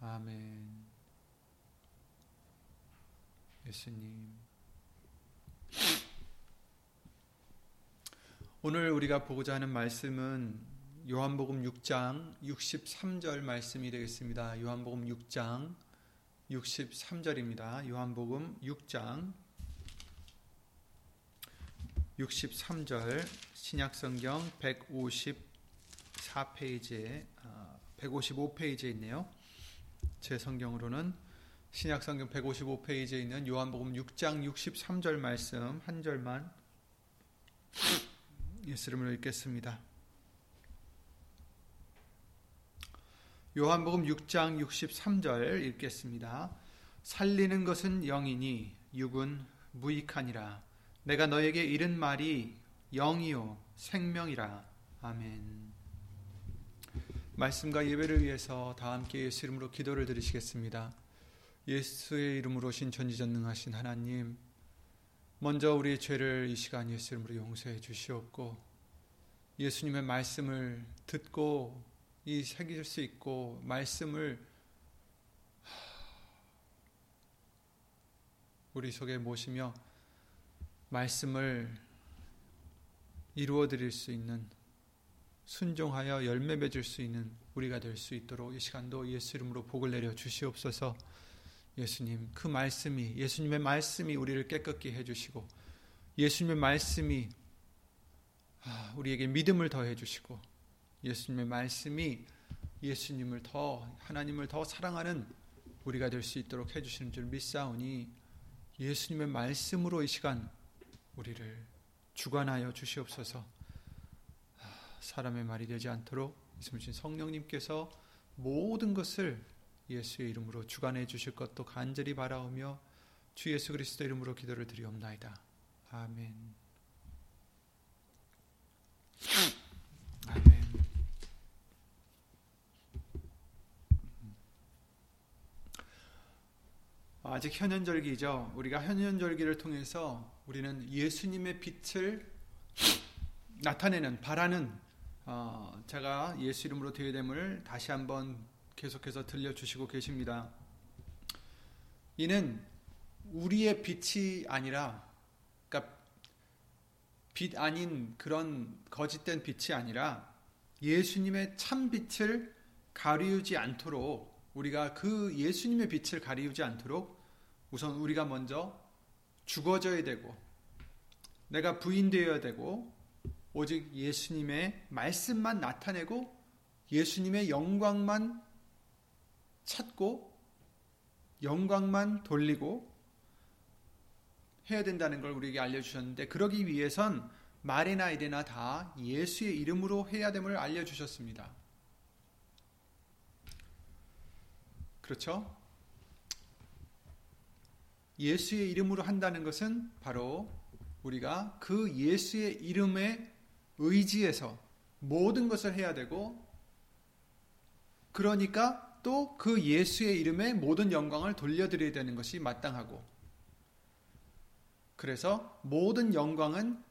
아멘. 예수님. 오늘 우리가 보고자 하는 말씀은 요한복음 6장 63절 말씀이 되겠습니다. 요한복음 6장 63절입니다. 요한복음 6장 63절 신약성경 154페이지에 155페이지에 있네요. 제 성경으로는 신약 성경 155페이지에 있는 요한복음 6장 63절 말씀 한 절만 예수 이름으로 읽겠습니다. 요한복음 6장 63절 읽겠습니다. 살리는 것은 영이니 육은 무익하니라. 내가 너에게 이른 말이 영이요 생명이라. 아멘. 말씀과 예배를 위해서 다 함께 예수 이름으로 기도를 드리시겠습니다. 예수의 이름으로 신 전지전능하신 하나님, 먼저 우리의 죄를 이 시간 예수 이름으로 용서해 주시옵고, 예수님의 말씀을 듣고 이 새길 수 있고, 말씀을 우리 속에 모시며 말씀을 이루어 드릴 수 있는 순종하여 열매 맺을 수 있는 우리가 될 수 있도록 이 시간도 예수 이름으로 복을 내려 주시옵소서. 예수님 그 말씀이 예수님의 말씀이 우리를 깨끗게 해 주시고 예수님의 말씀이 아, 우리에게 믿음을 더해 주시고 예수님의 말씀이 예수님을 더 하나님을 더 사랑하는 우리가 될 수 있도록 해 주시는 줄 믿사오니 예수님의 말씀으로 이 시간 우리를 주관하여 주시옵소서. 사람의 말이 되지 않도록 있으신 성령님께서 모든 것을 예수의 이름으로 주관해 주실 것도 간절히 바라오며 주 예수 그리스도 이름으로 기도를 드리옵나이다. 아멘. 아멘. 아직 현현절기죠. 우리가 현현절기를 통해서 우리는 예수님의 빛을 나타내는 바라는 어, 제가 예수 이름으로 대회됨을 다시 한번 계속해서 들려주시고 계십니다. 이는 우리의 빛이 아니라, 그러니까 빛 아닌 그런 거짓된 빛이 아니라 예수님의 참 빛을 가리우지 않도록 우리가 그 예수님의 빛을 가리우지 않도록 우선 우리가 먼저 죽어져야 되고 내가 부인되어야 되고 오직 예수님의 말씀만 나타내고 예수님의 영광만 찾고 영광만 돌리고 해야 된다는 걸 우리에게 알려주셨는데 그러기 위해선 말이나 이래나 다 예수의 이름으로 해야 됨을 알려주셨습니다. 그렇죠? 예수의 이름으로 한다는 것은 바로 우리가 그 예수의 이름에 의지해서 모든 것을 해야 되고 그러니까 또 그 예수의 이름에 모든 영광을 돌려드려야 되는 것이 마땅하고 그래서 모든 영광은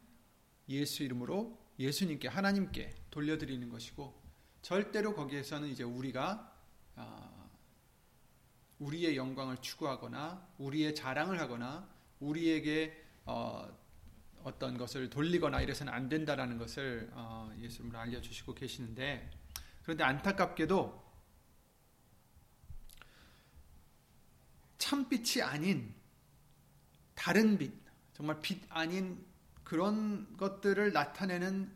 예수 이름으로 예수님께 하나님께 돌려드리는 것이고 절대로 거기에서는 이제 우리가 아, 우리의 영광을 추구하거나 우리의 자랑을 하거나 우리에게 어, 어떤 것을 돌리거나 이래서는 안 된다라는 것을 어, 예수님으로 알려주시고 계시는데 그런데 안타깝게도 참빛이 아닌 다른 빛, 정말 빛 아닌 그런 것들을 나타내는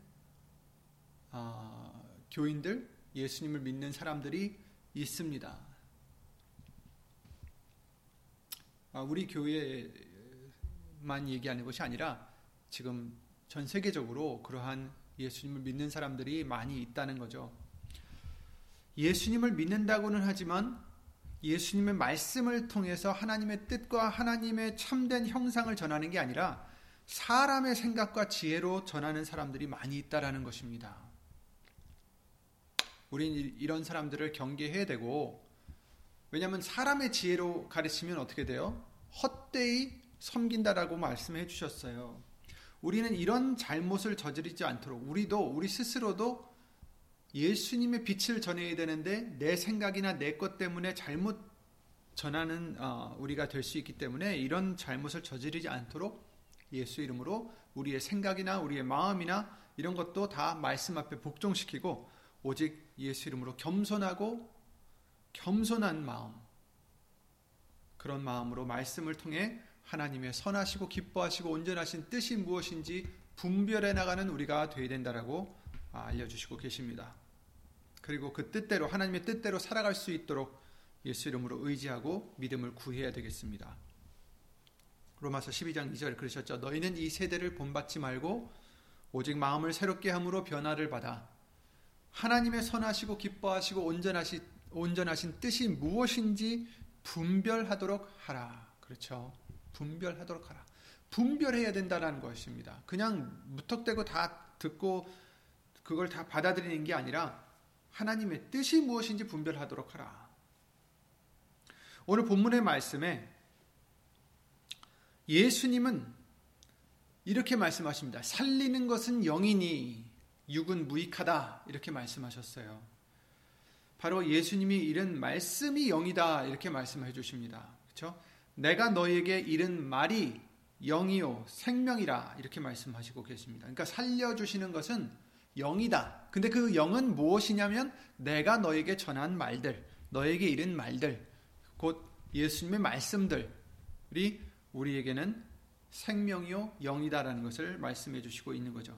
어, 교인들, 예수님을 믿는 사람들이 있습니다. 아, 우리 교회만 얘기하는 것이 아니라 지금 전 세계적으로 그러한 예수님을 믿는 사람들이 많이 있다는 거죠. 예수님을 믿는다고는 하지만 예수님의 말씀을 통해서 하나님의 뜻과 하나님의 참된 형상을 전하는 게 아니라 사람의 생각과 지혜로 전하는 사람들이 많이 있다라는 것입니다. 우린 이런 사람들을 경계해야 되고 왜냐하면 사람의 지혜로 가르치면 어떻게 돼요? 헛되이 섬긴다라고 말씀해 주셨어요. 우리는 이런 잘못을 저지르지 않도록 우리도 우리 스스로도 예수님의 빛을 전해야 되는데 내 생각이나 내 것 때문에 잘못 전하는 어, 우리가 될 수 있기 때문에 이런 잘못을 저지르지 않도록 예수 이름으로 우리의 생각이나 우리의 마음이나 이런 것도 다 말씀 앞에 복종시키고 오직 예수 이름으로 겸손하고 겸손한 마음 그런 마음으로 말씀을 통해 하나님의 선하시고 기뻐하시고 온전하신 뜻이 무엇인지 분별해 나가는 우리가 되어야 된다라고 알려주시고 계십니다. 그리고 그 뜻대로 하나님의 뜻대로 살아갈 수 있도록 예수 이름으로 의지하고 믿음을 구해야 되겠습니다. 로마서 12장 2절 그러셨죠. 너희는 이 세대를 본받지 말고 오직 마음을 새롭게 함으로 변화를 받아 하나님의 선하시고 기뻐하시고 온전하시, 온전하신 뜻이 무엇인지 분별하도록 하라. 그렇죠. 분별하도록 하라. 분별해야 된다는 것입니다. 그냥 무턱대고 다 듣고 그걸 다 받아들이는 게 아니라 하나님의 뜻이 무엇인지 분별하도록 하라. 오늘 본문의 말씀에 예수님은 이렇게 말씀하십니다. 살리는 것은 영이니 육은 무익하다. 이렇게 말씀하셨어요. 바로 예수님이 이른 말씀이 영이다. 이렇게 말씀해 주십니다. 그렇죠? 내가 너에게 이른 말이 영이요 생명이라 이렇게 말씀하시고 계십니다. 그러니까 살려 주시는 것은 영이다. 근데 그 영은 무엇이냐면 내가 너에게 전한 말들, 너에게 이른 말들, 곧 예수님의 말씀들이 우리에게는 생명이요 영이다라는 것을 말씀해 주시고 있는 거죠.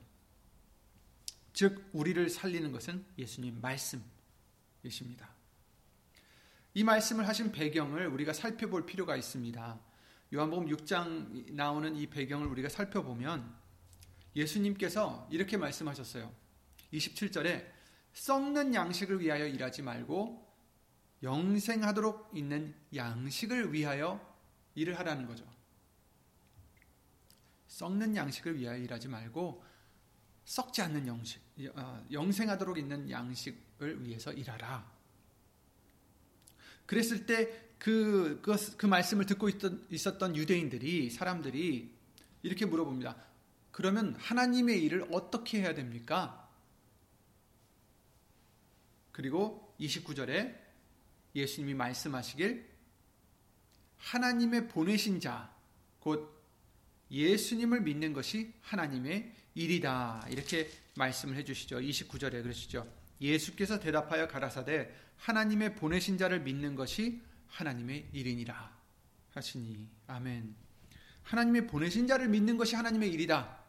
즉 우리를 살리는 것은 예수님 말씀이십니다. 이 말씀을 하신 배경을 우리가 살펴볼 필요가 있습니다. 요한복음 6장 나오는 이 배경을 우리가 살펴보면 예수님께서 이렇게 말씀하셨어요. 27절에 썩는 양식을 위하여 일하지 말고 영생하도록 있는 양식을 위하여 일을 하라는 거죠. 썩는 양식을 위하여 일하지 말고 썩지 않는 영식, 어, 영생하도록 있는 양식을 위해서 일하라. 그랬을 때 그 그, 그 말씀을 듣고 있던, 있었던 유대인들이 사람들이 이렇게 물어봅니다. 그러면 하나님의 일을 어떻게 해야 됩니까? 그리고 29절에 예수님이 말씀하시길 하나님의 보내신 자, 곧 예수님을 믿는 것이 하나님의 일이다. 이렇게 말씀을 해주시죠. 29절에 그러시죠. 예수께서 대답하여 가라사대 하나님의 보내신 자를 믿는 것이 하나님의 일이니라 하시니 아멘. 하나님의 보내신 자를 믿는 것이 하나님의 일이다.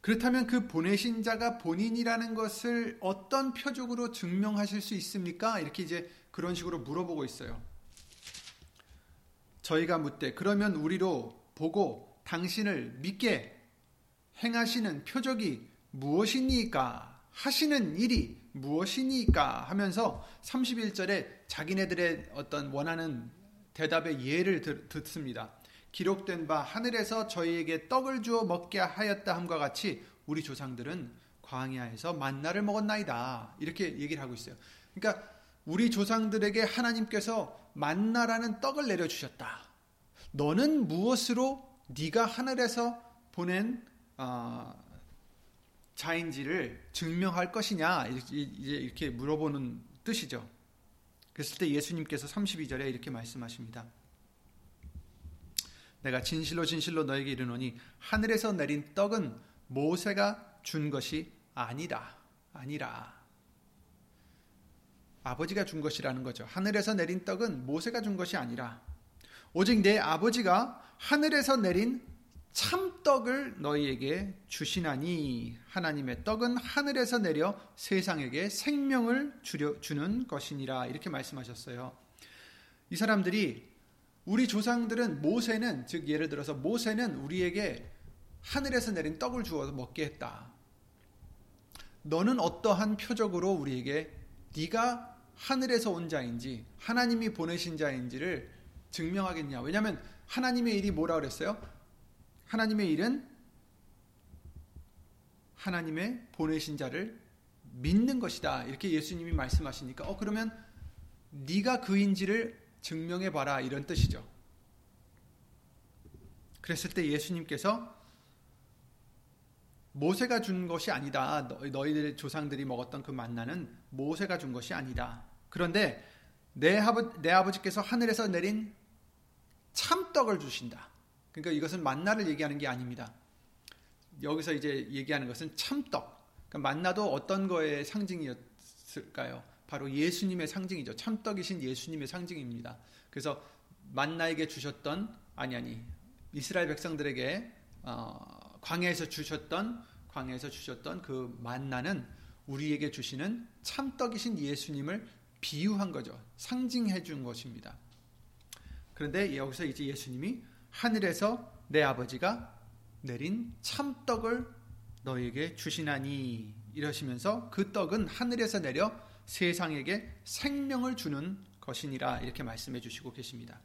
그렇다면 그 보내신 자가 본인이라는 것을 어떤 표적으로 증명하실 수 있습니까? 이렇게 이제 그런 식으로 물어보고 있어요. 저희가 묻되 그러면 우리로 보고 당신을 믿게 행하시는 표적이 무엇이니까 하시는 일이 무엇이니까 하면서 31절에 자기네들의 어떤 원하는 대답의 예를 듣습니다. 기록된 바 하늘에서 저희에게 떡을 주어 먹게 하였다 함과 같이 우리 조상들은 광야에서 만나를 먹었나이다. 이렇게 얘기를 하고 있어요. 그러니까 우리 조상들에게 하나님께서 만나라는 떡을 내려 주셨다. 너는 무엇으로 네가 하늘에서 보낸 어, 자인지를 증명할 것이냐 이제 이렇게 물어보는 뜻이죠. 그랬을 때 예수님께서 32절에 이렇게 말씀하십니다. 내가 진실로 진실로 너에게 이르노니 하늘에서 내린 떡은 모세가 준 것이 아니다. 아니라. 아버지가 준 것이라는 거죠. 하늘에서 내린 떡은 모세가 준 것이 아니라 오직 내 아버지가 하늘에서 내린 참떡을 너희에게 주시나니 하나님의 떡은 하늘에서 내려 세상에게 생명을 주려, 주는 것이니라 이렇게 말씀하셨어요. 이 사람들이 우리 조상들은 모세는 즉 예를 들어서 모세는 우리에게 하늘에서 내린 떡을 주어서 먹게 했다. 너는 어떠한 표적으로 우리에게 네가 하늘에서 온 자인지 하나님이 보내신 자인지를 증명하겠냐? 왜냐하면 하나님의 일이 뭐라 그랬어요? 하나님의 일은 하나님의 보내신 자를 믿는 것이다. 이렇게 예수님이 말씀하시니까 어 그러면 네가 그인지를 증명해 봐라 이런 뜻이죠. 그랬을 때 예수님께서 모세가 준 것이 아니다. 너희들의 조상들이 먹었던 그 만나는 모세가 준 것이 아니다. 그런데 내, 아버, 내 아버지께서 하늘에서 내린 참떡을 주신다. 그러니까 이것은 만나를 얘기하는 게 아닙니다. 여기서 이제 얘기하는 것은 참떡. 그러니까 만나도 어떤 거의 상징이었을까요? 바로 예수님의 상징이죠. 참떡이신 예수님의 상징입니다. 그래서 만나에게 주셨던 아니 아니 이스라엘 백성들에게 어, 광야에서 주셨던 광야에서 주셨던 그 만나는 우리에게 주시는 참떡이신 예수님을 비유한 거죠. 상징해 준 것입니다. 그런데 여기서 이제 예수님이 하늘에서 내 아버지가 내린 참떡을 너에게 주시나니 이러시면서 그 떡은 하늘에서 내려 세상에게 생명을 주는 것이니라 이렇게 말씀해 주시고 계십니다.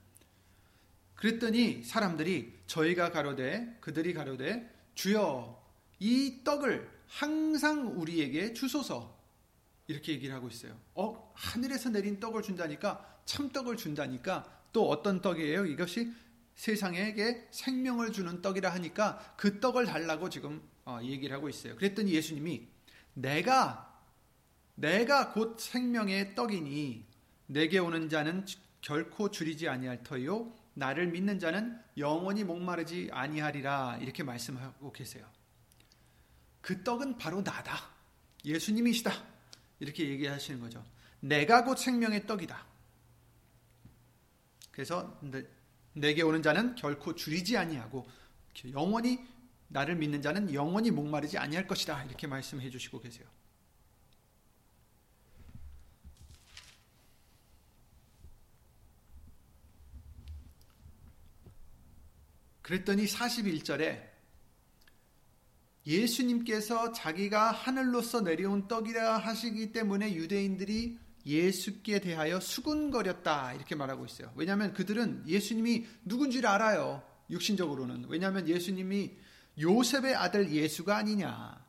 그랬더니 사람들이 저희가 가로되 그들이 가로되 주여 이 떡을 항상 우리에게 주소서 이렇게 얘기를 하고 있어요. 어 하늘에서 내린 떡을 준다니까 참떡을 준다니까 또 어떤 떡이에요? 이것이 세상에게 생명을 주는 떡이라 하니까 그 떡을 달라고 지금 어, 얘기를 하고 있어요. 그랬더니 예수님이 내가 내가 곧 생명의 떡이니 내게 오는 자는 결코 줄이지 아니할 터요 나를 믿는 자는 영원히 목마르지 아니하리라 이렇게 말씀하고 계세요. 그 떡은 바로 나다. 예수님이시다. 이렇게 얘기하시는 거죠. 내가 곧 생명의 떡이다. 그래서 내게 오는 자는 결코 줄이지 아니하고 영원히 나를 믿는 자는 영원히 목마르지 아니할 것이다. 이렇게 말씀해 주시고 계세요. 그랬더니 41절에 예수님께서 자기가 하늘로서 내려온 떡이라 하시기 때문에 유대인들이 예수께 대하여 수군거렸다 이렇게 말하고 있어요. 왜냐하면 그들은 예수님이 누군지를 알아요. 육신적으로는 왜냐하면 예수님이 요셉의 아들 예수가 아니냐.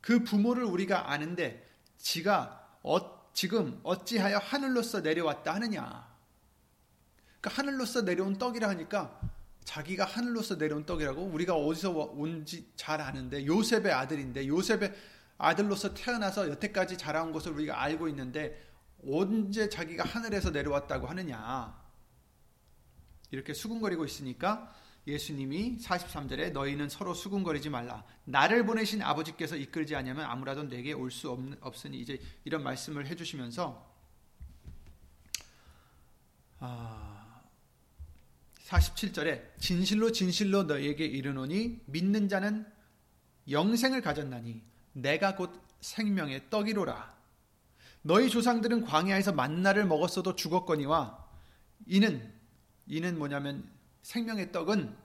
그 부모를 우리가 아는데 지가 어, 지금 어찌하여 하늘로서 내려왔다 하느냐. 그러니까 하늘로서 내려온 떡이라 하니까 자기가 하늘로서 내려온 떡이라고 우리가 어디서 온지 잘 아는데 요셉의 아들인데 요셉의 아들로서 태어나서 여태까지 자라온 것을 우리가 알고 있는데 언제 자기가 하늘에서 내려왔다고 하느냐 이렇게 수군거리고 있으니까 예수님이 43절에 너희는 서로 수군거리지 말라 나를 보내신 아버지께서 이끌지 않으면 아무라도 내게 올 수 없으니 이제 이런 말씀을 해주시면서 아 47절에 진실로 진실로 너희에게 이르노니 믿는 자는 영생을 가졌나니 내가 곧 생명의 떡이로라. 너희 조상들은 광야에서 만나를 먹었어도 죽었거니와 이는 이는 뭐냐면 생명의 떡은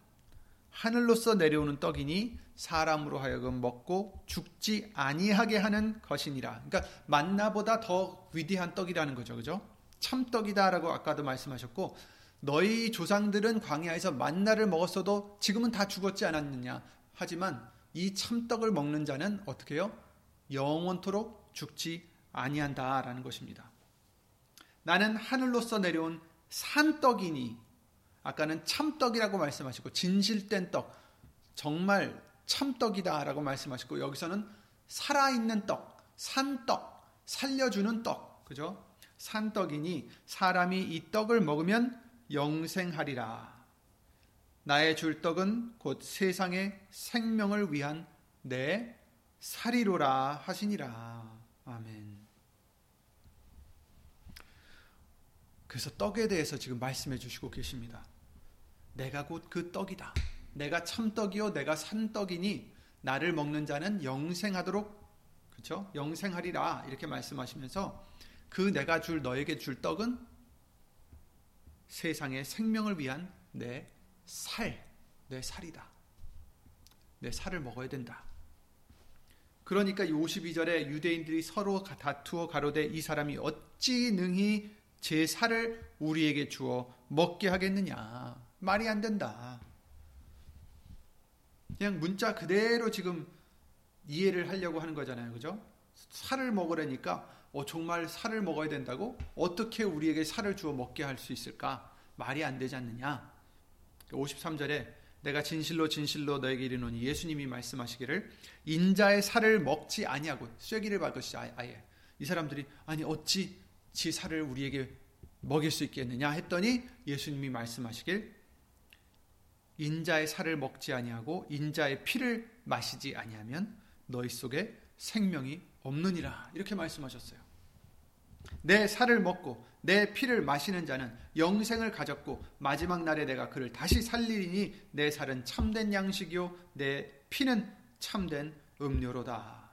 하늘로서 내려오는 떡이니 사람으로 하여금 먹고 죽지 아니하게 하는 것이니라. 그러니까 만나보다 더 위대한 떡이라는 거죠. 그죠? 참떡이다라고 아까도 말씀하셨고 너희 조상들은 광야에서 만나를 먹었어도 지금은 다 죽었지 않았느냐. 하지만 이 참떡을 먹는 자는 어떻게 해요? 영원토록 죽지 아니한다라는 것입니다. 나는 하늘로서 내려온 산떡이니 아까는 참떡이라고 말씀하시고 진실된 떡 정말 참떡이다라고 말씀하시고 여기서는 살아있는 떡, 산떡, 살려주는 떡, 그죠? 산떡이니 사람이 이 떡을 먹으면 영생하리라. 나의 줄 떡은 곧 세상의 생명을 위한 내 살이로라 하시니라. 아멘. 그래서 떡에 대해서 지금 말씀해 주시고 계십니다. 내가 곧 그 떡이다. 내가 참떡이요 내가 산떡이니 나를 먹는 자는 영생하도록 그렇죠? 영생하리라 이렇게 말씀하시면서 그 내가 줄 너에게 줄 떡은 세상의 생명을 위한 내 살, 내 살이다. 내 살을 먹어야 된다. 그러니까 이 52절에 유대인들이 서로 다투어 가로되 이 사람이 어찌 능히 제 살을 우리에게 주어 먹게 하겠느냐. 말이 안 된다. 그냥 문자 그대로 지금 이해를 하려고 하는 거잖아요. 그죠? 살을 먹으려니까 어, 정말 살을 먹어야 된다고? 어떻게 우리에게 살을 주어 먹게 할 수 있을까? 말이 안 되지 않느냐? 53절에 내가 진실로 진실로 너에게 이르노니 예수님이 말씀하시기를 인자의 살을 먹지 아니하고 쐐기를 박으시 아예 이 사람들이 아니 어찌 지 살을 우리에게 먹일 수 있겠느냐 했더니 예수님이 말씀하시길 인자의 살을 먹지 아니하고 인자의 피를 마시지 아니하면 너희 속에 생명이 없느니라 이렇게 말씀하셨어요. 내 살을 먹고 내 피를 마시는 자는 영생을 가졌고 마지막 날에 내가 그를 다시 살리니 내 살은 참된 양식이요 내 피는 참된 음료로다.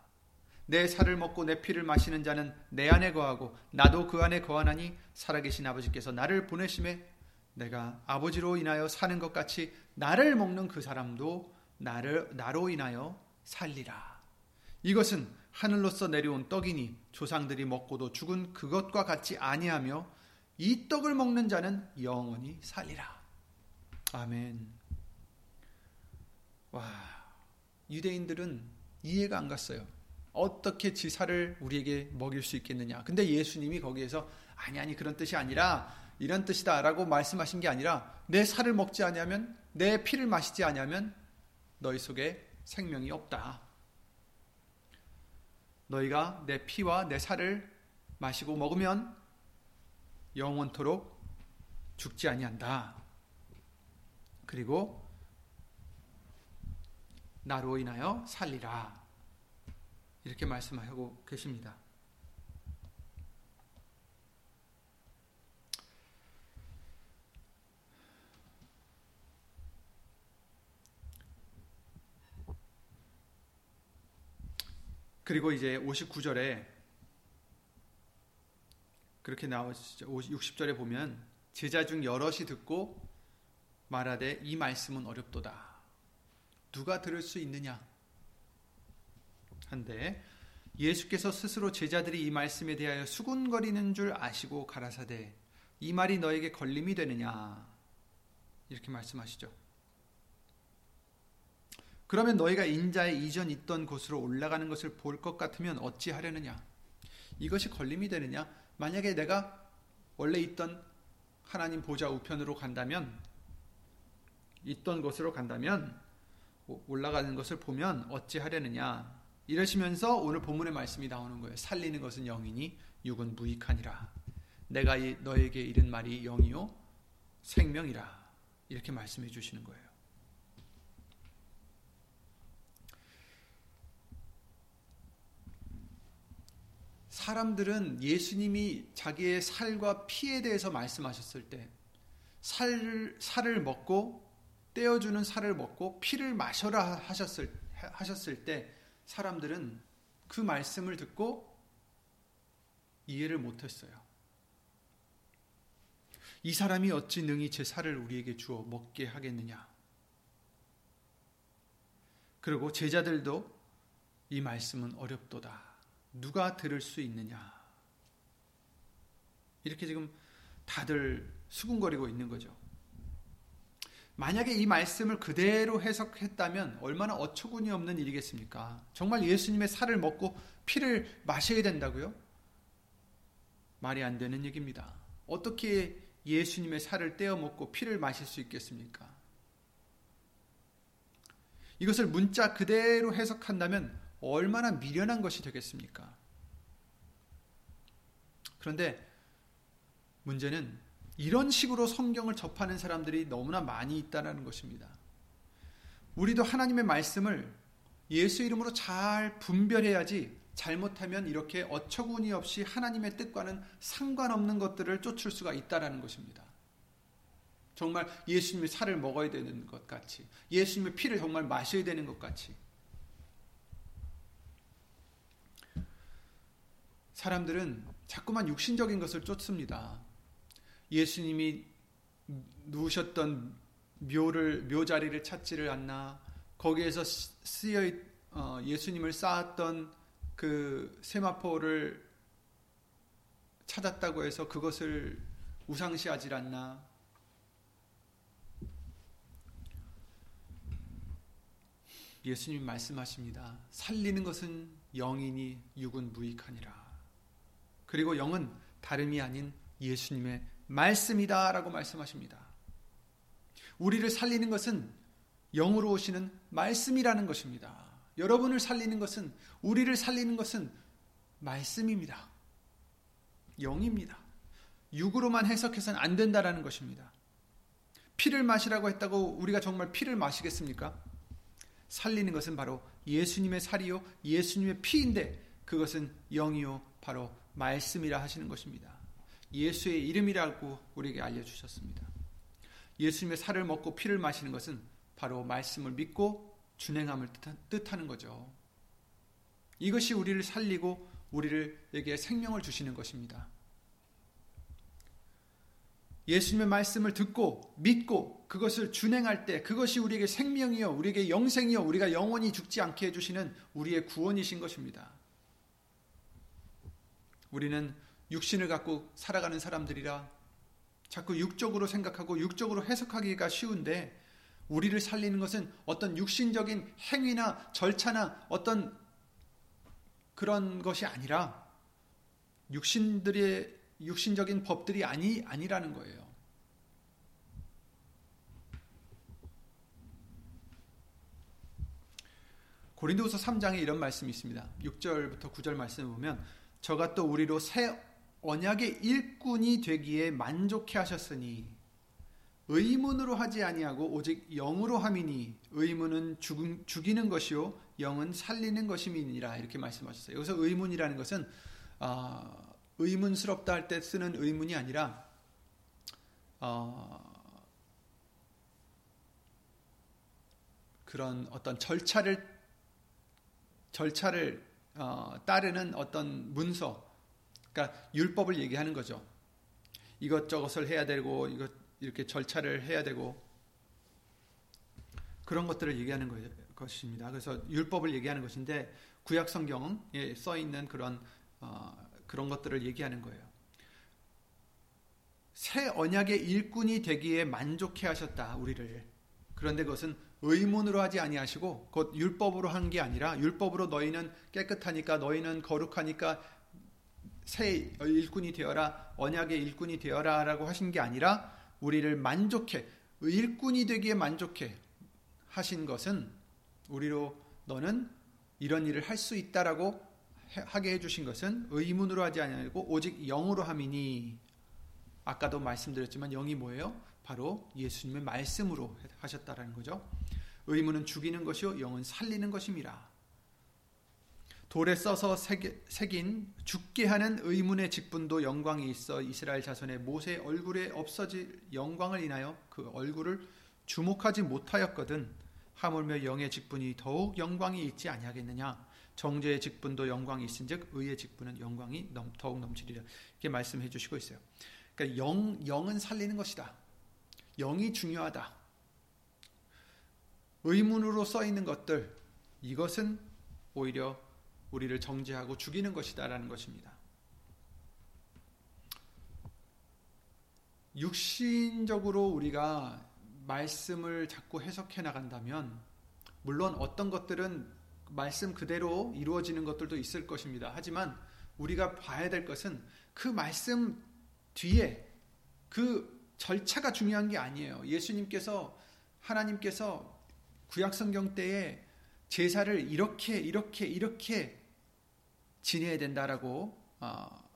내 살을 먹고 내 피를 마시는 자는 내 안에 거하고 나도 그 안에 거하나니 살아계신 아버지께서 나를 보내심에 내가 아버지로 인하여 사는 것 같이 나를 먹는 그 사람도 나를 나로 인하여 살리라. 이것은 하늘로서 내려온 떡이니 조상들이 먹고도 죽은 그것과 같지 아니하며 이 떡을 먹는 자는 영원히 살리라. 아멘. 와, 유대인들은 이해가 안 갔어요. 어떻게 지사를 우리에게 먹일 수 있겠느냐. 근데 예수님이 거기에서 아니 아니 그런 뜻이 아니라 이런 뜻이다라고 말씀하신 게 아니라 내 살을 먹지 아니하면 내 피를 마시지 아니하면 너희 속에 생명이 없다. 너희가 내 피와 내 살을 마시고 먹으면 영원토록 죽지 아니한다. 그리고 나로 인하여 살리라. 이렇게 말씀하고 계십니다. 그리고 이제 59절에 그렇게 나오시죠. 60절에 보면 제자 중 여럿이 듣고 말하되 이 말씀은 어렵도다. 누가 들을 수 있느냐? 한데 예수께서 스스로 제자들이 이 말씀에 대하여 수군거리는 줄 아시고 가라사대 이 말이 너에게 걸림이 되느냐? 이렇게 말씀하시죠. 그러면 너희가 인자의 이전 있던 곳으로 올라가는 것을 볼 것 같으면 어찌 하려느냐? 이것이 걸림이 되느냐? 만약에 내가 원래 있던 하나님 보좌 우편으로 간다면 있던 곳으로 간다면 올라가는 것을 보면 어찌 하려느냐? 이러시면서 오늘 본문의 말씀이 나오는 거예요. 살리는 것은 영이니 육은 무익하니라. 내가 너에게 이른 말이 영이요 생명이라. 이렇게 말씀해 주시는 거예요. 사람들은 예수님이 자기의 살과 피에 대해서 말씀하셨을 때 살, 살을 먹고 떼어주는 살을 먹고 피를 마셔라 하셨을, 하셨을 때 사람들은 그 말씀을 듣고 이해를 못했어요. 이 사람이 어찌 능히 제 살을 우리에게 주어 먹게 하겠느냐. 그리고 제자들도 이 말씀은 어렵도다. 누가 들을 수 있느냐? 이렇게 지금 다들 수군거리고 있는 거죠. 만약에 이 말씀을 그대로 해석했다면 얼마나 어처구니 없는 일이겠습니까? 정말 예수님의 살을 먹고 피를 마셔야 된다고요? 말이 안 되는 얘기입니다. 어떻게 예수님의 살을 떼어 먹고 피를 마실 수 있겠습니까? 이것을 문자 그대로 해석한다면 얼마나 미련한 것이 되겠습니까? 그런데 문제는 이런 식으로 성경을 접하는 사람들이 너무나 많이 있다는 것입니다. 우리도 하나님의 말씀을 예수 이름으로 잘 분별해야지 잘못하면 이렇게 어처구니 없이 하나님의 뜻과는 상관없는 것들을 쫓을 수가 있다라는 것입니다. 정말 예수님의 살을 먹어야 되는 것 같이, 예수님의 피를 정말 마셔야 되는 것 같이. 사람들은 자꾸만 육신적인 것을 쫓습니다. 예수님이 누우셨던 묘를 묘 자리를 찾지를 않나 거기에서 쓰여 어, 예수님을 쌓았던 그 세마포를 찾았다고 해서 그것을 우상시하지 않나 예수님 말씀하십니다. 살리는 것은 영이니 육은 무익하니라. 그리고 영은 다름이 아닌 예수님의 말씀이다 라고 말씀하십니다. 우리를 살리는 것은 영으로 오시는 말씀이라는 것입니다. 여러분을 살리는 것은 우리를 살리는 것은 말씀입니다. 영입니다. 육으로만 해석해서는 안 된다라는 것입니다. 피를 마시라고 했다고 우리가 정말 피를 마시겠습니까? 살리는 것은 바로 예수님의 살이요 예수님의 피인데 그것은 영이요 바로 말씀이라 하시는 것입니다. 예수의 이름이라고 우리에게 알려주셨습니다. 예수님의 살을 먹고 피를 마시는 것은 바로 말씀을 믿고 준행함을 뜻하는 거죠. 이것이 우리를 살리고 우리를에게 생명을 주시는 것입니다. 예수님의 말씀을 듣고 믿고 그것을 준행할 때 그것이 우리에게 생명이요 우리에게 영생이요 우리가 영원히 죽지 않게 해주시는 우리의 구원이신 것입니다. 우리는 육신을 갖고 살아가는 사람들이라 자꾸 육적으로 생각하고 육적으로 해석하기가 쉬운데 우리를 살리는 것은 어떤 육신적인 행위나 절차나 어떤 그런 것이 아니라 육신들의 육신적인 법들이 아니 아니라는 거예요. 고린도후서 3장에 이런 말씀이 있습니다. 6절부터 9절 말씀을 보면 저가 또 우리로 새 언약의 일꾼이 되기에 만족해 하셨으니 의문으로 하지 아니하고 오직 영으로 함이니 의문은 죽, 죽이는 것이요 영은 살리는 것임이니라 이렇게 말씀하셨어요. 여기서 의문이라는 것은 어, 의문스럽다 할 때 쓰는 의문이 아니라 어, 그런 어떤 절차를 절차를 어, 따르는 어떤 문서, 그러니까 율법을 얘기하는 거죠. 이것저것을 해야 되고 이것 이렇게 절차를 해야 되고 그런 것들을 얘기하는 것입니다. 그래서 율법을 얘기하는 것인데 구약 성경에 써 있는 그런 어, 그런 것들을 얘기하는 거예요. 새 언약의 일꾼이 되기에 만족해 하셨다 우리를. 그런데 그것은 의문으로 하지 아니하시고 곧 율법으로 한 게 아니라 율법으로 너희는 깨끗하니까 너희는 거룩하니까 새 일꾼이 되어라 언약의 일꾼이 되어라라고 하신 게 아니라 우리를 만족해 일꾼이 되기에 만족해 하신 것은 우리로 너는 이런 일을 할 수 있다라고 하게 해주신 것은 의문으로 하지 아니하고 오직 영으로 함이니 아까도 말씀드렸지만 영이 뭐예요? 바로 예수님의 말씀으로 하셨다라는 거죠. 의문은 죽이는 것이요 영은 살리는 것입니다. 돌에 써서 새긴 죽게 하는 의문의 직분도 영광이 있어 이스라엘 자손의 모세 얼굴에 없어질 영광을 인하여 그 얼굴을 주목하지 못하였거든 하물며 영의 직분이 더욱 영광이 있지 아니하겠느냐 정죄의 직분도 영광이 있은즉 의의 직분은 영광이 넘, 더욱 넘치리라 이렇게 말씀해 주시고 있어요. 그러니까 영 영은 살리는 것이다. 영이 중요하다. 의문으로 써 있는 것들 이것은 오히려 우리를 정죄하고 죽이는 것이다라는 것입니다. 육신적으로 우리가 말씀을 자꾸 해석해 나간다면 물론 어떤 것들은 말씀 그대로 이루어지는 것들도 있을 것입니다. 하지만 우리가 봐야 될 것은 그 말씀 뒤에 그 절차가 중요한 게 아니에요. 예수님께서 하나님께서 구약 성경 때에 제사를 이렇게 이렇게 이렇게 지내야 된다라고 어,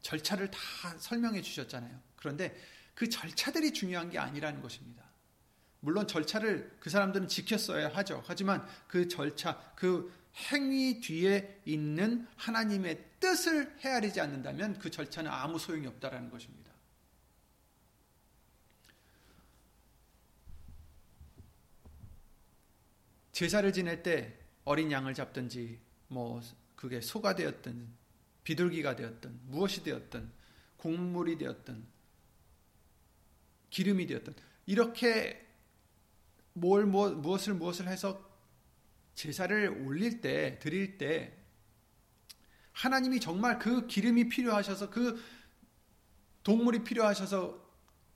절차를 다 설명해 주셨잖아요. 그런데 그 절차들이 중요한 게 아니라는 것입니다. 물론 절차를 그 사람들은 지켰어야 하죠. 하지만 그 절차, 그 행위 뒤에 있는 하나님의 뜻을 헤아리지 않는다면 그 절차는 아무 소용이 없다라는 것입니다. 제사를 지낼 때 어린 양을 잡든지 뭐 그게 소가 되었든 비둘기가 되었든 무엇이 되었든 곡물이 되었든 기름이 되었든 이렇게 뭘 뭐, 무엇을 무엇을 해서 제사를 올릴 때 드릴 때 하나님이 정말 그 기름이 필요하셔서 그 동물이 필요하셔서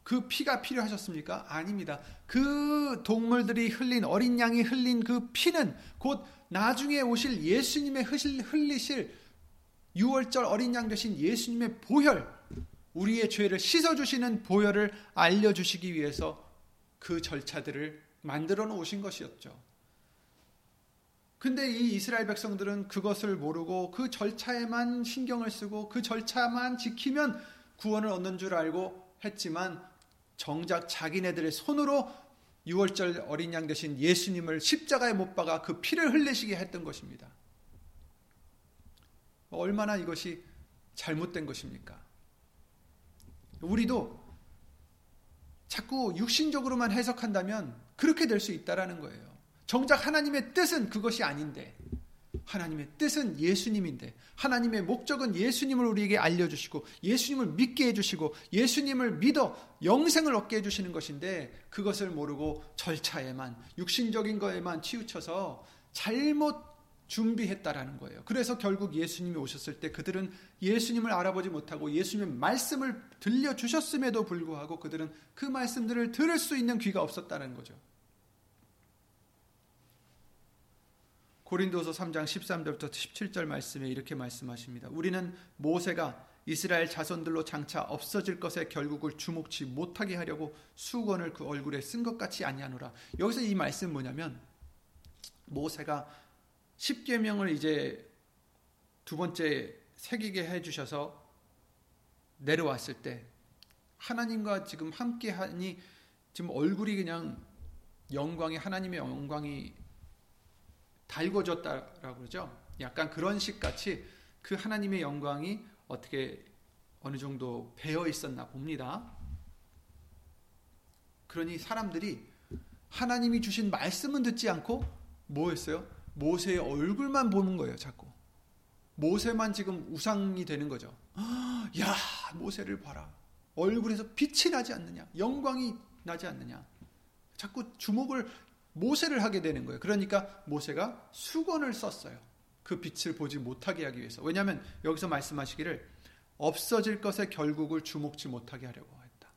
그 피가 필요하셨습니까? 아닙니다. 그 동물들이 흘린 어린 양이 흘린 그 피는 곧 나중에 오실 예수님의 흘리실 6월절 어린 양 되신 예수님의 보혈, 우리의 죄를 씻어주시는 보혈을 알려주시기 위해서 그 절차들을 만들어 놓으신 것이었죠. 근데 이 이스라엘 백성들은 그것을 모르고 그 절차에만 신경을 쓰고 그 절차만 지키면 구원을 얻는 줄 알고 했지만 정작 자기네들의 손으로 6월절 어린 양 대신 예수님을 십자가에 못 박아 그 피를 흘리시게 했던 것입니다. 얼마나 이것이 잘못된 것입니까? 우리도 자꾸 육신적으로만 해석한다면 그렇게 될 수 있다라는 거예요. 정작 하나님의 뜻은 그것이 아닌데 하나님의 뜻은 예수님인데 하나님의 목적은 예수님을 우리에게 알려주시고 예수님을 믿게 해주시고 예수님을 믿어 영생을 얻게 해주시는 것인데 그것을 모르고 절차에만 육신적인 거에만 치우쳐서 잘못 준비했다라는 거예요. 그래서 결국 예수님이 오셨을 때 그들은 예수님을 알아보지 못하고 예수님의 말씀을 들려주셨음에도 불구하고 그들은 그 말씀들을 들을 수 있는 귀가 없었다는 거죠. 고린도서 3장 13절부터 17절 말씀에 이렇게 말씀하십니다. 우리는 모세가 이스라엘 자손들로 장차 없어질 것에 결국을 주목치 못하게 하려고 수건을 그 얼굴에 쓴 것 같이 아니하노라. 여기서 이 말씀 뭐냐면 모세가 십계명을 이제 두 번째 새기게 해 주셔서 내려왔을 때 하나님과 지금 함께 하니 지금 얼굴이 그냥 영광이 하나님의 영광이 달궈졌다라고 그러죠. 약간 그런 식 같이 그 하나님의 영광이 어떻게 어느 정도 배어 있었나 봅니다. 그러니 사람들이 하나님이 주신 말씀은 듣지 않고 뭐 했어요? 모세의 얼굴만 보는 거예요, 자꾸. 모세만 지금 우상이 되는 거죠. 야, 모세를 봐라. 얼굴에서 빛이 나지 않느냐? 영광이 나지 않느냐? 자꾸 주목을 모세를 하게 되는 거예요. 그러니까 모세가 수건을 썼어요. 그 빛을 보지 못하게 하기 위해서. 왜냐하면 여기서 말씀하시기를 없어질 것에 결국을 주목지 못하게 하려고 했다.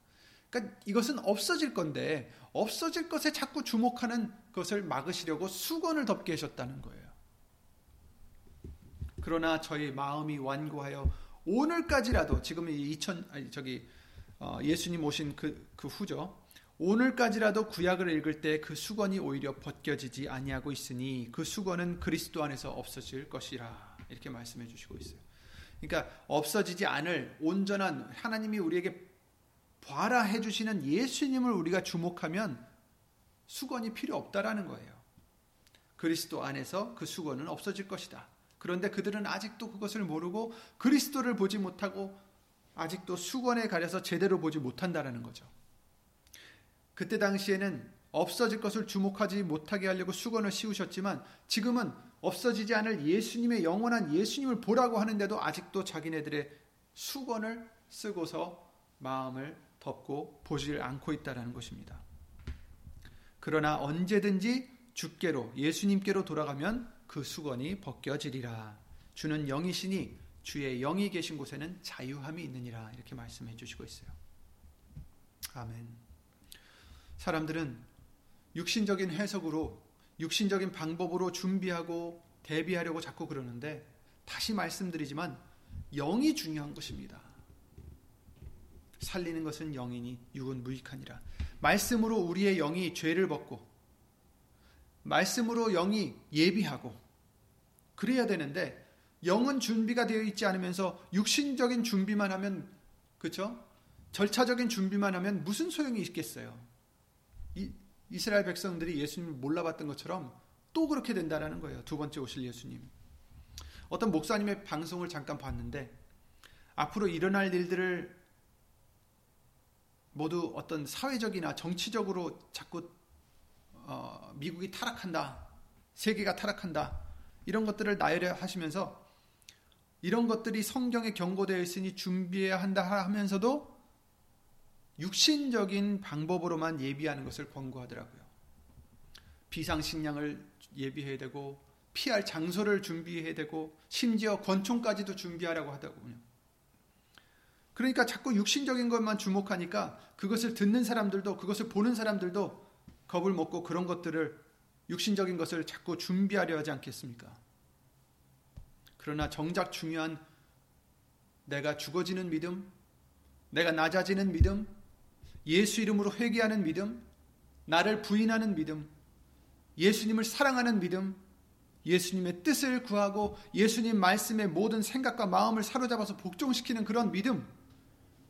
그러니까 이것은 없어질 건데 없어질 것에 자꾸 주목하는 것을 막으시려고 수건을 덮게 하셨다는 거예요. 그러나 저희 마음이 완고하여 오늘까지라도 지금 이 2000, 아니 저기 어, 예수님 오신 그, 그 후죠. 오늘까지라도 구약을 읽을 때 그 수건이 오히려 벗겨지지 아니하고 있으니 그 수건은 그리스도 안에서 없어질 것이라 이렇게 말씀해 주시고 있어요. 그러니까 없어지지 않을 온전한 하나님이 우리에게 봐라 해 주시는 예수님을 우리가 주목하면 수건이 필요 없다라는 거예요. 그리스도 안에서 그 수건은 없어질 것이다. 그런데 그들은 아직도 그것을 모르고 그리스도를 보지 못하고 아직도 수건에 가려서 제대로 보지 못한다라는 거죠. 그때 당시에는 없어질 것을 주목하지 못하게 하려고 수건을 씌우셨지만 지금은 없어지지 않을 예수님의 영원한 예수님을 보라고 하는데도 아직도 자기네들의 수건을 쓰고서 마음을 덮고 보질 않고 있다라는 것입니다. 그러나 언제든지 주께로 예수님께로 돌아가면 그 수건이 벗겨지리라. 주는 영이시니 주의 영이 계신 곳에는 자유함이 있느니라 이렇게 말씀해 주시고 있어요. 아멘. 사람들은 육신적인 해석으로 육신적인 방법으로 준비하고 대비하려고 자꾸 그러는데 다시 말씀드리지만 영이 중요한 것입니다. 살리는 것은 영이니 육은 무익하니라. 말씀으로 우리의 영이 죄를 벗고 말씀으로 영이 예비하고 그래야 되는데 영은 준비가 되어 있지 않으면서 육신적인 준비만 하면 그렇죠? 절차적인 준비만 하면 무슨 소용이 있겠어요? 이, 이스라엘 백성들이 예수님을 몰라봤던 것처럼 또 그렇게 된다라는 거예요. 두 번째 오실 예수님. 어떤 목사님의 방송을 잠깐 봤는데 앞으로 일어날 일들을 모두 어떤 사회적이나 정치적으로 자꾸 어, 미국이 타락한다, 세계가 타락한다 이런 것들을 나열해 하시면서 이런 것들이 성경에 경고되어 있으니 준비해야 한다 하면서도 육신적인 방법으로만 예비하는 것을 권고하더라고요. 비상식량을 예비해야 되고 피할 장소를 준비해야 되고 심지어 권총까지도 준비하라고 하더군요. 그러니까 자꾸 육신적인 것만 주목하니까 그것을 듣는 사람들도 그것을 보는 사람들도 겁을 먹고 그런 것들을 육신적인 것을 자꾸 준비하려 하지 않겠습니까? 그러나 정작 중요한 내가 죽어지는 믿음, 내가 낮아지는 믿음, 예수 이름으로 회개하는 믿음, 나를 부인하는 믿음, 예수님을 사랑하는 믿음, 예수님의 뜻을 구하고 예수님 말씀의 모든 생각과 마음을 사로잡아서 복종시키는 그런 믿음,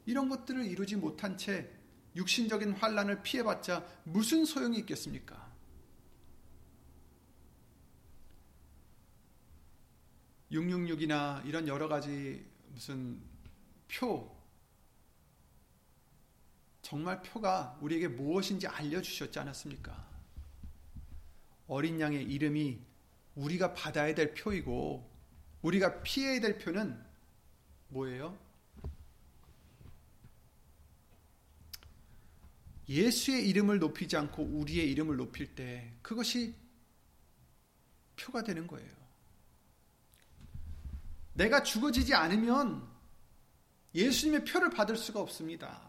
이런 것들을 이루지 못한 채 육신적인 환란을 피해봤자 무슨 소용이 있겠습니까? 666이나 이런 여러 가지 무슨 표, 정말 표가 우리에게 무엇인지 알려주셨지 않았습니까? 어린 양의 이름이 우리가 받아야 될 표이고, 우리가 피해야 될 표는 뭐예요? 예수의 이름을 높이지 않고 우리의 이름을 높일 때 그것이 표가 되는 거예요. 내가 죽어지지 않으면 예수님의 표를 받을 수가 없습니다.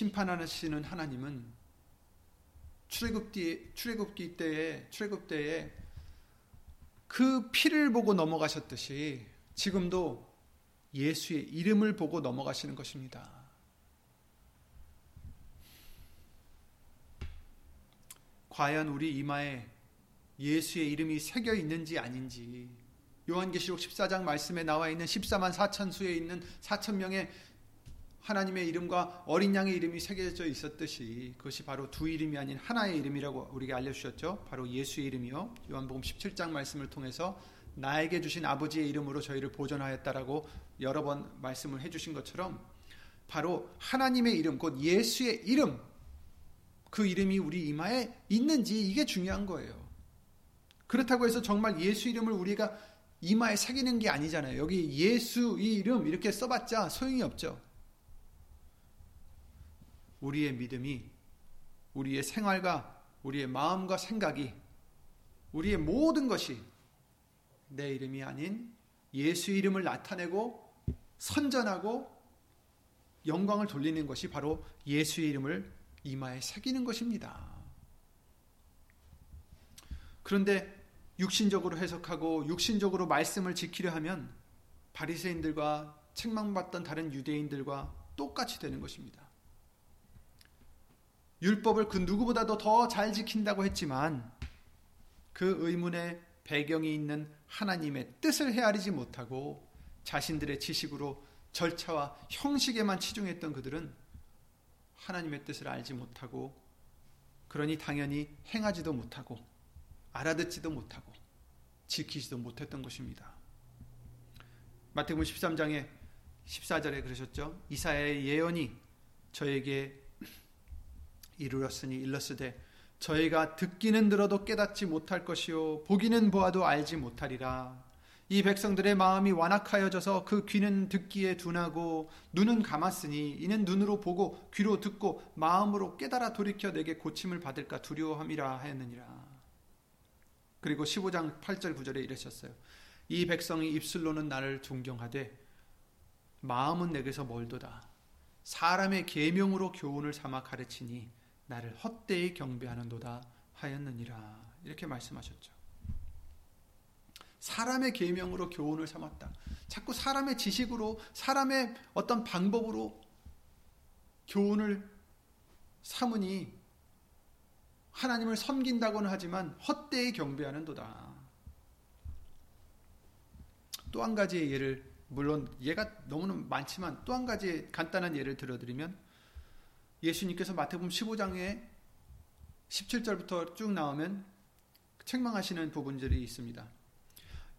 심판하시는 하나님은 출애굽기 출애굽기 때에 출애굽 때에 그 피를 보고 넘어가셨듯이 지금도 예수의 이름을 보고 넘어가시는 것입니다. 과연 우리 이마에 예수의 이름이 새겨 있는지 아닌지 요한계시록 14장 말씀에 나와 있는 14만 4천 수에 있는 4천 명의 하나님의 이름과 어린 양의 이름이 새겨져 있었듯이 그것이 바로 두 이름이 아닌 하나의 이름이라고 우리가 알려주셨죠. 바로 예수의 이름이요. 요한복음 17장 말씀을 통해서 나에게 주신 아버지의 이름으로 저희를 보존하였다라고 여러 번 말씀을 해주신 것처럼 바로 하나님의 이름, 곧 예수의 이름, 그 이름이 우리 이마에 있는지 이게 중요한 거예요. 그렇다고 해서 정말 예수 이름을 우리가 이마에 새기는 게 아니잖아요. 여기 예수 이 이름 이렇게 써봤자 소용이 없죠. 우리의 믿음이 우리의 생활과 우리의 마음과 생각이 우리의 모든 것이 내 이름이 아닌 예수 이름을 나타내고 선전하고 영광을 돌리는 것이 바로 예수의 이름을 이마에 새기는 것입니다. 그런데 육신적으로 해석하고 육신적으로 말씀을 지키려 하면 바리새인들과 책망받던 다른 유대인들과 똑같이 되는 것입니다. 율법을 그 누구보다도 더 잘 지킨다고 했지만 그 의문의 배경이 있는 하나님의 뜻을 헤아리지 못하고 자신들의 지식으로 절차와 형식에만 치중했던 그들은 하나님의 뜻을 알지 못하고 그러니 당연히 행하지도 못하고 알아듣지도 못하고 지키지도 못했던 것입니다. 마태복음 13장에 14절에 그러셨죠. 이사야의 예언이 저에게 이르렀으니 일렀으되 저희가 듣기는 들어도 깨닫지 못할 것이요 보기는 보아도 알지 못하리라. 이 백성들의 마음이 완악하여져서 그 귀는 듣기에 둔하고 눈은 감았으니 이는 눈으로 보고 귀로 듣고 마음으로 깨달아 돌이켜 내게 고침을 받을까 두려워함이라 하였느니라. 그리고 15장 8절 9절에 이르셨어요. 이 백성이 입술로는 나를 존경하되 마음은 내게서 멀도다. 사람의 계명으로 교훈을 삼아 가르치니 나를 헛되이 경배하는도다 하였느니라. 이렇게 말씀하셨죠. 사람의 계명으로 교훈을 삼았다. 자꾸 사람의 지식으로 사람의 어떤 방법으로 교훈을 삼으니 하나님을 섬긴다고는 하지만 헛되이 경배하는도다. 또 한 가지의 예를 물론 예가 너무나 많지만 또 한 가지 간단한 예를 들어드리면 예수님께서 마태복음 15장에 17절부터 쭉 나오면 책망하시는 부분들이 있습니다.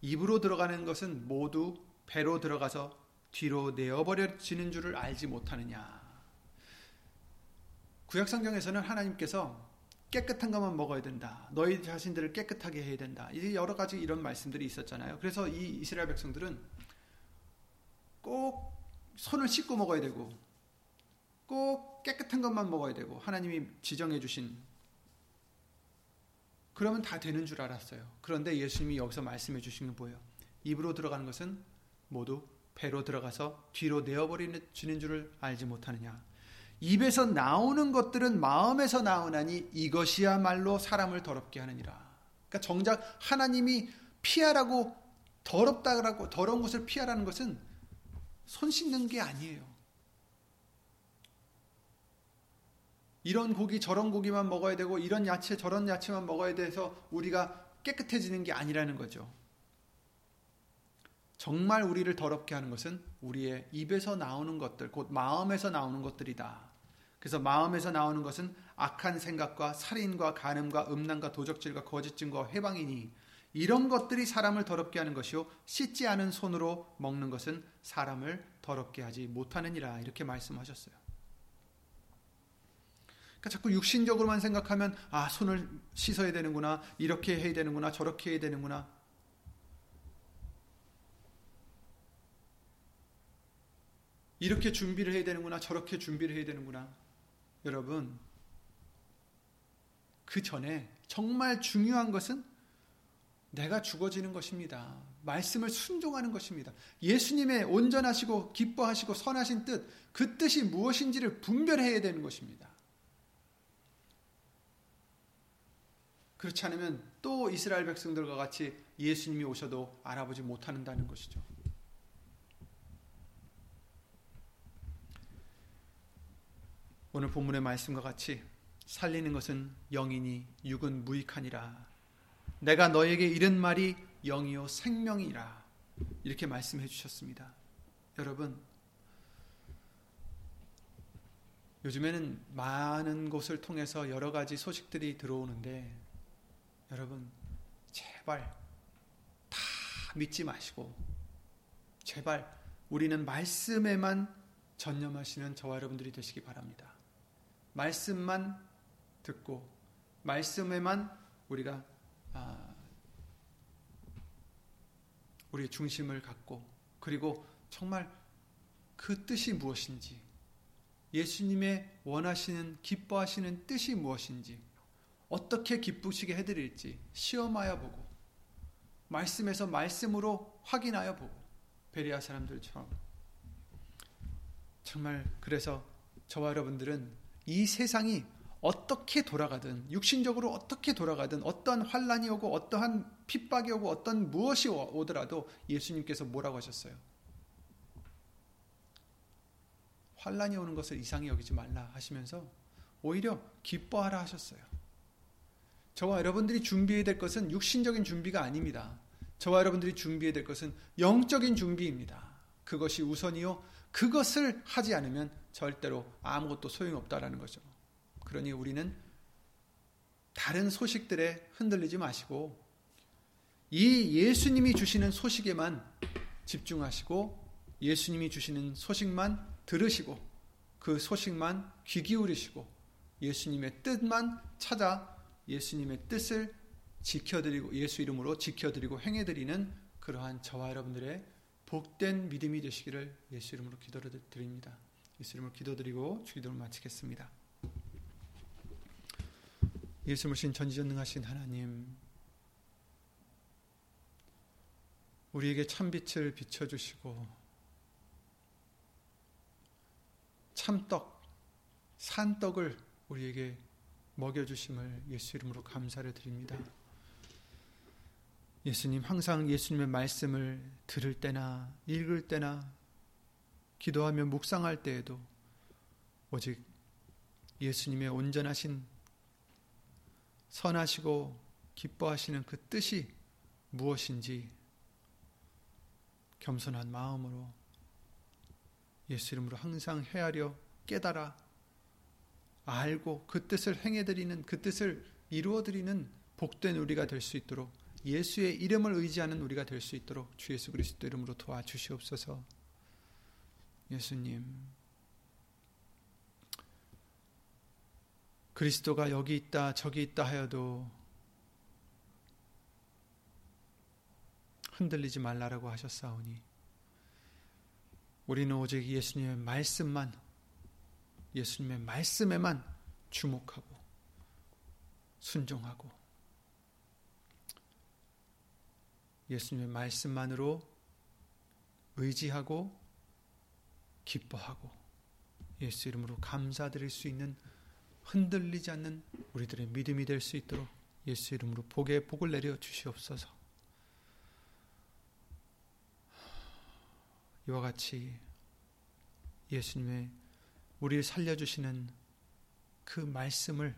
입으로 들어가는 것은 모두 배로 들어가서 뒤로 내어버려지는 줄을 알지 못하느냐. 구약성경에서는 하나님께서 깨끗한 것만 먹어야 된다. 너희 자신들을 깨끗하게 해야 된다. 이제 여러 가지 이런 말씀들이 있었잖아요. 그래서 이 이스라엘 백성들은 꼭 손을 씻고 먹어야 되고, 꼭 깨끗한 것만 먹어야 되고, 하나님이 지정해 주신 그러면 다 되는 줄 알았어요. 그런데 예수님이 여기서 말씀해 주신 게 뭐예요? 입으로 들어가는 것은 모두 배로 들어가서 뒤로 내어버리는 줄을 알지 못하느냐. 입에서 나오는 것들은 마음에서 나오나니 이것이야말로 사람을 더럽게 하느니라. 그러니까 정작 하나님이 피하라고 더럽다라고 더러운 것을 피하라는 것은 손 씻는 게 아니에요. 이런 고기 저런 고기만 먹어야 되고 이런 야채 저런 야채만 먹어야 돼서 우리가 깨끗해지는 게 아니라는 거죠. 정말 우리를 더럽게 하는 것은 우리의 입에서 나오는 것들, 곧 마음에서 나오는 것들이다. 그래서 마음에서 나오는 것은 악한 생각과 살인과 간음과 음란과 도적질과 거짓 증거와 해방이니 이런 것들이 사람을 더럽게 하는 것이요 씻지 않은 손으로 먹는 것은 사람을 더럽게 하지 못하느니라 이렇게 말씀하셨어요. 그러니까 자꾸 육신적으로만 생각하면 아 손을 씻어야 되는구나 이렇게 해야 되는구나 저렇게 해야 되는구나 이렇게 준비를 해야 되는구나 저렇게 준비를 해야 되는구나 여러분 그 전에 정말 중요한 것은 내가 죽어지는 것입니다. 말씀을 순종하는 것입니다. 예수님의 온전하시고 기뻐하시고 선하신 뜻, 그 뜻이 무엇인지를 분별해야 되는 것입니다. 그렇지 않으면 또 이스라엘 백성들과 같이 예수님이 오셔도 알아보지 못한다는 것이죠. 오늘 본문의 말씀과 같이 살리는 것은 영이니 육은 무익하니라. 내가 너에게 이른 말이 영이요 생명이라. 이렇게 말씀해 주셨습니다. 여러분, 요즘에는 많은 곳을 통해서 여러 가지 소식들이 들어오는데 여러분, 제발 다 믿지 마시고, 제발 우리는 말씀에만 전념하시는 저와 여러분들이 되시기 바랍니다. 말씀만 듣고, 말씀에만 우리가 아, 우리의 중심을 갖고, 그리고 정말 그 뜻이 무엇인지, 예수님의 원하시는, 기뻐하시는 뜻이 무엇인지, 어떻게 기쁘시게 해드릴지 시험하여 보고 말씀에서 말씀으로 확인하여 보고 베리아 사람들처럼 정말 그래서 저와 여러분들은 이 세상이 어떻게 돌아가든 육신적으로 어떻게 돌아가든 어떠한 환란이 오고 어떠한 핍박이 오고 어떤 무엇이 오더라도 예수님께서 뭐라고 하셨어요? 환란이 오는 것을 이상히 여기지 말라 하시면서 오히려 기뻐하라 하셨어요. 저와 여러분들이 준비해야 될 것은 육신적인 준비가 아닙니다. 저와 여러분들이 준비해야 될 것은 영적인 준비입니다. 그것이 우선이요. 그것을 하지 않으면 절대로 아무것도 소용없다라는 거죠. 그러니 우리는 다른 소식들에 흔들리지 마시고 이 예수님이 주시는 소식에만 집중하시고 예수님이 주시는 소식만 들으시고 그 소식만 귀 기울이시고 예수님의 뜻만 찾아 예수님의 뜻을 지켜드리고 예수 이름으로 지켜드리고 행해드리는 그러한 저와 여러분들의 복된 믿음이 되시기를 예수 이름으로 기도드립니다. 예수 이름으로 기도드리고 주기도를 마치겠습니다. 예수님을 신 전지전능하신 하나님 우리에게 참빛을 비춰주시고 참떡 산떡을 우리에게 먹여주심을 예수 이름으로 감사를 드립니다. 예수님 항상 예수님의 말씀을 들을 때나 읽을 때나 기도하며 묵상할 때에도 오직 예수님의 온전하신 선하시고 기뻐하시는 그 뜻이 무엇인지 겸손한 마음으로 예수 이름으로 항상 헤아려 깨달아 알고 그 뜻을 행해드리는 그 뜻을 이루어드리는 복된 우리가 될 수 있도록 예수의 이름을 의지하는 우리가 될 수 있도록 주 예수 그리스도 이름으로 도와주시옵소서. 예수님, 그리스도가 여기 있다 저기 있다 하여도 흔들리지 말라라고 하셨사오니 우리는 오직 예수님의 말씀만 예수님의 말씀에만 주목하고 순종하고 예수님의 말씀만으로 의지하고 기뻐하고 예수 이름으로 감사드릴 수 있는 흔들리지 않는 우리들의 믿음이 될 수 있도록 예수 이름으로 복에 복을 내려 주시옵소서. 이와 같이 예수님의 우리를 살려주시는 그 말씀을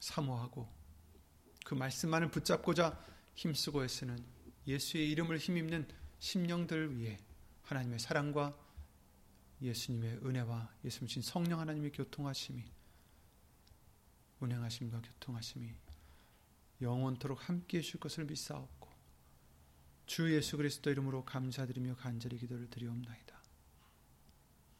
사모하고 그 말씀만을 붙잡고자 힘쓰고 애쓰는 예수의 이름을 힘입는 심령들 위해 하나님의 사랑과 예수님의 은혜와 예수님 신 성령 하나님의 교통하심이 운행하심과 교통하심이 영원토록 함께해 주실 것을 믿사옵고 주 예수 그리스도 이름으로 감사드리며 간절히 기도를 드리옵나이다.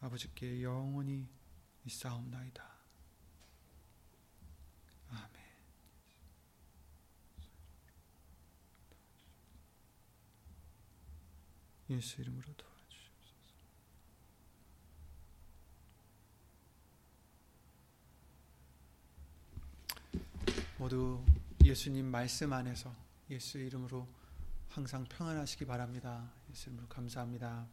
아버지께 영원히 있사옵나이다. 아멘 예수 이름으로 도 모두 예수님 말씀 안에서 예수 이름으로 항상 평안하시기 바랍니다. 예수 이름으로 감사합니다.